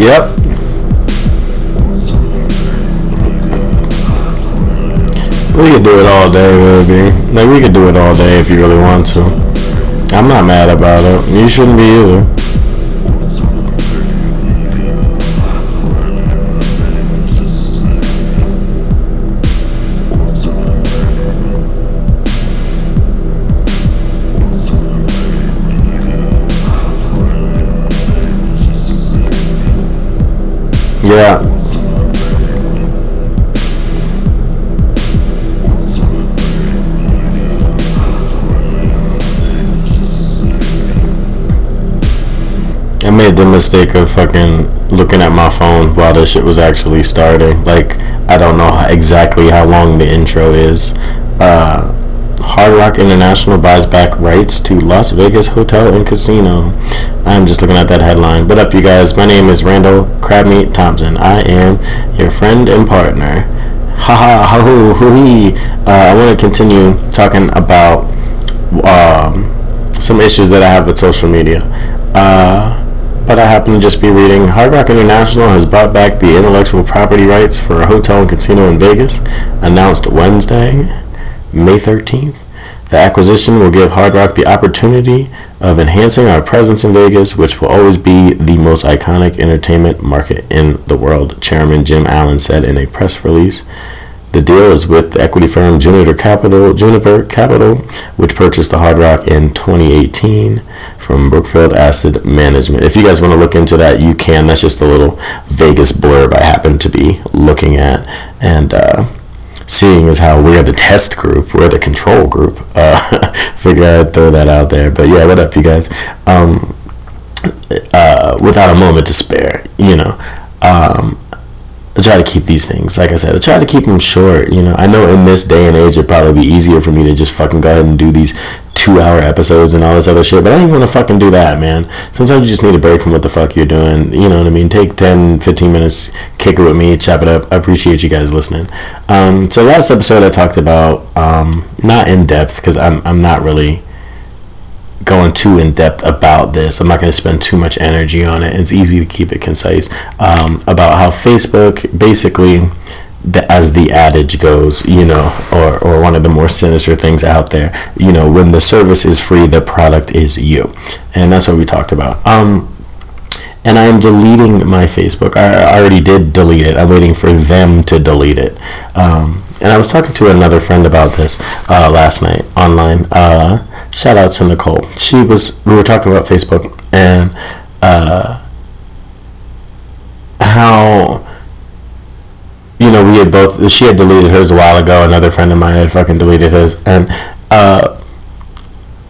Yep. We could do it all day, baby. Like we could do it all day if you really want to. I'm not mad about it. You shouldn't be either. Yeah. I made the mistake of fucking looking at my phone while this shit was actually starting. Like, I don't know exactly how long the intro is. Uh, Hard Rock International buys back rights to Las Vegas Hotel and Casino. I'm just looking at that headline. What up, you guys? My name is Randall Crabmeat Thompson. I am your friend and partner. Ha ha ha hoo hoo hee. Uh, I want to continue talking about um, some issues that I have with social media. Uh, but I happen to just be reading Hard Rock International has bought back the intellectual property rights for a hotel and casino in Vegas, announced Wednesday, May 13th. The acquisition will give Hard Rock the opportunity of enhancing our presence in Vegas, which will always be the most iconic entertainment market in the world, Chairman Jim Allen said in a press release. The deal is with the equity firm Juniper Capital, Juniper Capital, which purchased the Hard Rock in 2018 from Brookfield Asset Management. If you guys want to look into that, you can. That's just a little Vegas blurb I happen to be looking at, and uh, seeing as how we're the test group, we're the control group. Uh, figure I'd throw that out there. But yeah, what up, you guys? Um, uh, without a moment to spare, you know. Um, I try to keep these things, like I said, I try to keep them short. You know, I know in this day and age, it'd probably be easier for me to just fucking go ahead and do these two hour episodes and all this other shit, but I don't even want to fucking do that, man. Sometimes you just need a break from what the fuck you're doing. You know what I mean? Take 10, 15 minutes, kick it with me, chop it up. I appreciate you guys listening. Um, so last episode, I talked about, um, not in depth, because I'm, I'm not really going too in depth about this. I'm not going to spend too much energy on it. It's easy to keep it concise. Um, about how Facebook basically, the, as the adage goes, you know, or, or one of the more sinister things out there, you know, when the service is free, the product is you. And that's what we talked about. Um, and I am deleting my Facebook. I, I already did delete it. I'm waiting for them to delete it. Um, and I was talking to another friend about this uh, last night online. Uh, shout out to Nicole. She was we were talking about Facebook and uh, how you know we had both. She had deleted hers a while ago. Another friend of mine had fucking deleted his, and uh,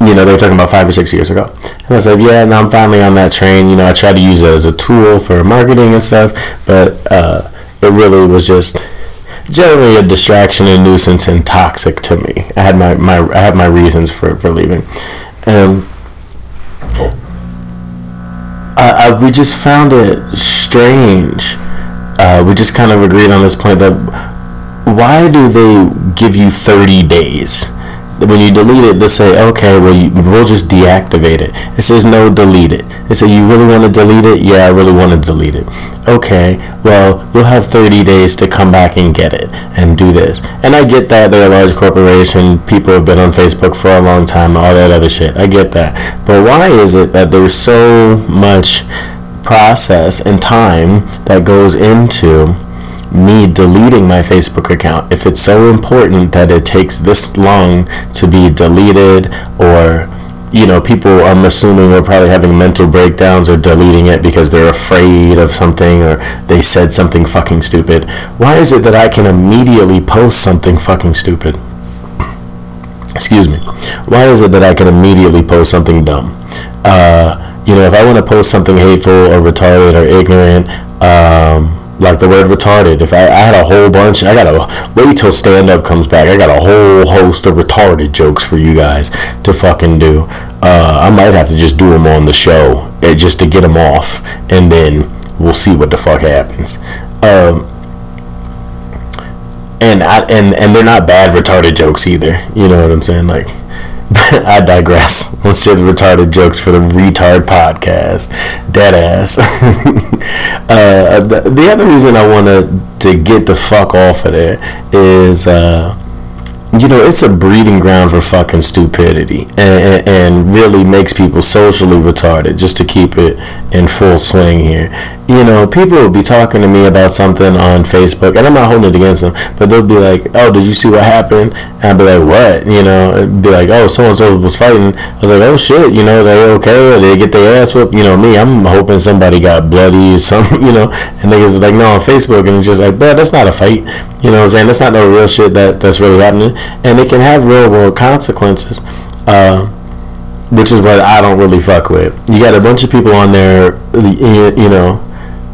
you know, they were talking about five or six years ago. And I said, yeah, now I'm finally on that train. You know, I tried to use it as a tool for marketing and stuff, but uh, it really was just generally a distraction and nuisance and toxic to me. I had my, my I have my reasons for, for leaving. And I, I, we just found it strange. Uh, we just kind of agreed on this point that why do they give you 30 days? When you delete it, they'll say, okay, well, you, we'll just deactivate it. It says, no, delete it. They say, you really want to delete it? Yeah, I really want to delete it. Okay, well, you'll have 30 days to come back and get it and do this. And I get that they're a large corporation. People have been on Facebook for a long time, all that other shit. I get that. But why is it that there's so much process and time that goes into me deleting my Facebook account. If it's so important that it takes this long to be deleted or you know people I'm assuming are probably having mental breakdowns or deleting it because they're afraid of something or they said something fucking stupid why is it that I can immediately post something fucking stupid? Excuse me. Why is it that I can immediately post something dumb? Uh, you know if I want to post something hateful or retarded or ignorant um, like the word retarded. If I, I had a whole bunch, I got to wait till stand up comes back. I got a whole host of retarded jokes for you guys to fucking do. Uh, I might have to just do them on the show uh, just to get them off, and then we'll see what the fuck happens. Um, and I, and and they're not bad retarded jokes either. You know what I'm saying? Like I digress. Let's say the retarded jokes for the retard podcast. Dead ass. uh, the, the, other reason I want to get the fuck off of there is. Uh, you know, it's a breeding ground for fucking stupidity and, and, really makes people socially retarded just to keep it in full swing here. You know, people will be talking to me about something on Facebook, and I'm not holding it against them, but they'll be like, oh, did you see what happened? And I'll be like, what? You know, It'd be like, oh, so and so was fighting. I was like, oh shit, you know, they okay? Or they get their ass whooped? You know, me, I'm hoping somebody got bloody or something, you know, and they niggas like, no, on Facebook, and it's just like, bro, that's not a fight. You know what I'm saying? That's not no real shit that, that's really happening. And it can have real world consequences. Uh, which is what I don't really fuck with. You got a bunch of people on there, you know,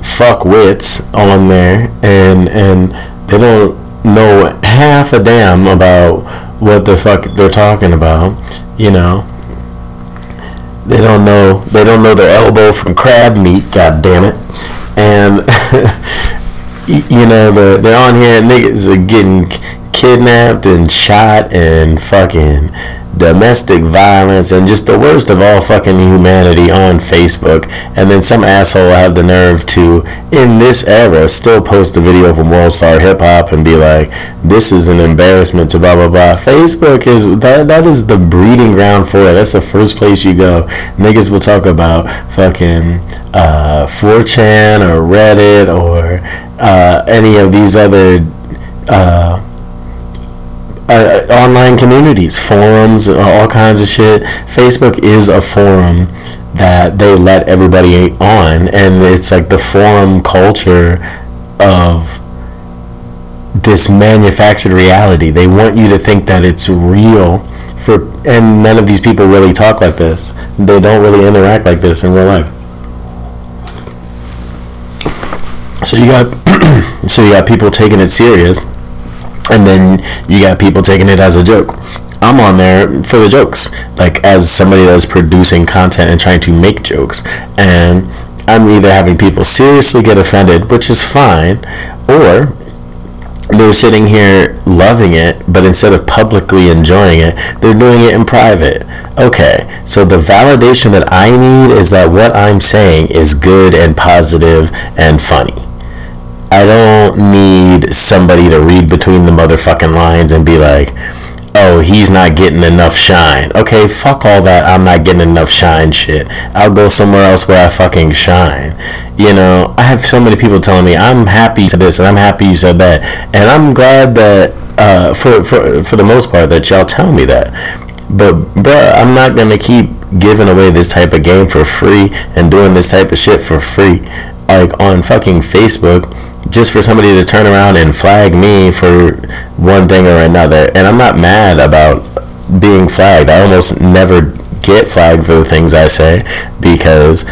fuck wits on there, and and they don't know half a damn about what the fuck they're talking about. You know, they don't know they don't know their elbow from crab meat. God damn it, and. you know, the, they're on here, niggas are getting kidnapped and shot and fucking domestic violence and just the worst of all fucking humanity on Facebook. And then some asshole have the nerve to, in this era, still post a video from World Star Hip Hop and be like, this is an embarrassment to blah blah blah. Facebook is that that is the breeding ground for it. That's the first place you go. Niggas will talk about fucking uh, 4chan or Reddit or uh, any of these other. Uh, uh, online communities, forums, uh, all kinds of shit. Facebook is a forum that they let everybody on, and it's like the forum culture of this manufactured reality. They want you to think that it's real. For and none of these people really talk like this. They don't really interact like this in real life. So you got so you got people taking it serious and then you got people taking it as a joke. I'm on there for the jokes, like as somebody that's producing content and trying to make jokes, and I'm either having people seriously get offended, which is fine, or they're sitting here loving it, but instead of publicly enjoying it, they're doing it in private. Okay, so the validation that I need is that what I'm saying is good and positive and funny. I don't need somebody to read between the motherfucking lines and be like, oh, he's not getting enough shine. Okay, fuck all that. I'm not getting enough shine shit. I'll go somewhere else where I fucking shine. You know, I have so many people telling me I'm happy to this and I'm happy you said that, and I'm glad that uh, for for for the most part that y'all tell me that. But bruh, I'm not gonna keep giving away this type of game for free and doing this type of shit for free, like on fucking Facebook just for somebody to turn around and flag me for one thing or another. And I'm not mad about being flagged. I almost never get flagged for the things I say because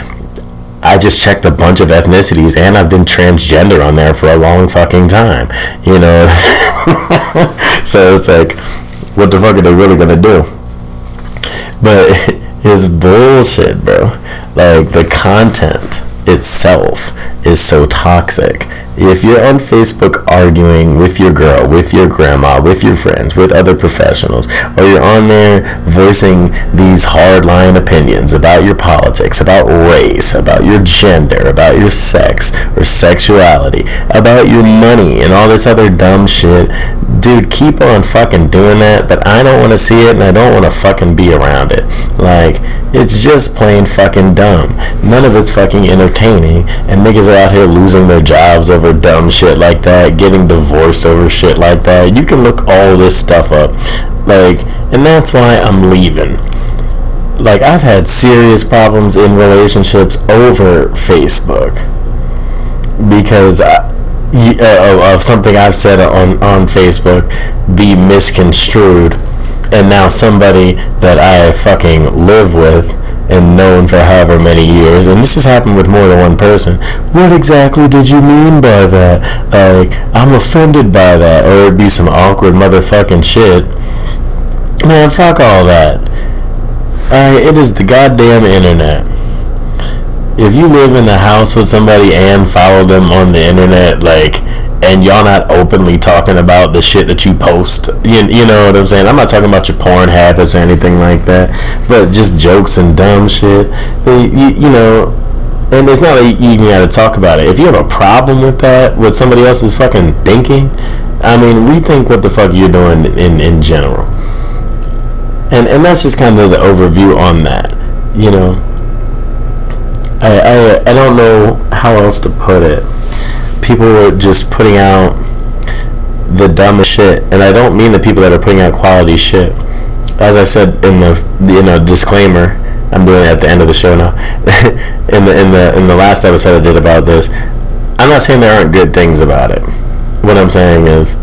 I just checked a bunch of ethnicities and I've been transgender on there for a long fucking time. You know? so it's like, what the fuck are they really gonna do? But it's bullshit, bro. Like the content itself is so toxic if you're on Facebook arguing with your girl, with your grandma, with your friends, with other professionals, or you're on there voicing these hardline opinions about your politics, about race, about your gender, about your sex or sexuality, about your money, and all this other dumb shit, dude, keep on fucking doing that, but I don't want to see it and I don't want to fucking be around it. Like, it's just plain fucking dumb. None of it's fucking entertaining, and niggas are out here losing their jobs over over dumb shit like that, getting divorced over shit like that. You can look all this stuff up. Like, and that's why I'm leaving. Like, I've had serious problems in relationships over Facebook because I, uh, of something I've said on, on Facebook be misconstrued. And now somebody that I fucking live with and known for however many years, and this has happened with more than one person. What exactly did you mean by that? Like, I'm offended by that, or it'd be some awkward motherfucking shit. Man, fuck all that. Alright, it is the goddamn internet. If you live in a house with somebody and follow them on the internet, like, and y'all not openly talking about the shit that you post. You, you know what I'm saying? I'm not talking about your porn habits or anything like that, but just jokes and dumb shit. You, you know, and it's not like you even got to talk about it. If you have a problem with that, with somebody else's fucking thinking, I mean, rethink what the fuck you're doing in in general. And and that's just kind of the overview on that. You know, I I I don't know how else to put it people are just putting out the dumbest shit, and I don't mean the people that are putting out quality shit. As I said in the you know disclaimer, I'm doing it at the end of the show now. in the in the in the last episode I did about this, I'm not saying there aren't good things about it. What I'm saying is,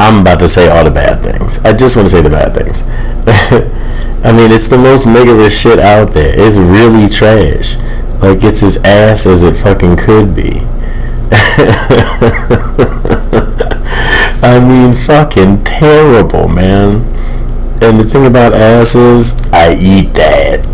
I'm about to say all the bad things. I just want to say the bad things. I mean, it's the most negative shit out there. It's really trash. Like it's as ass as it fucking could be. I mean, fucking terrible, man. And the thing about ass is, I eat that.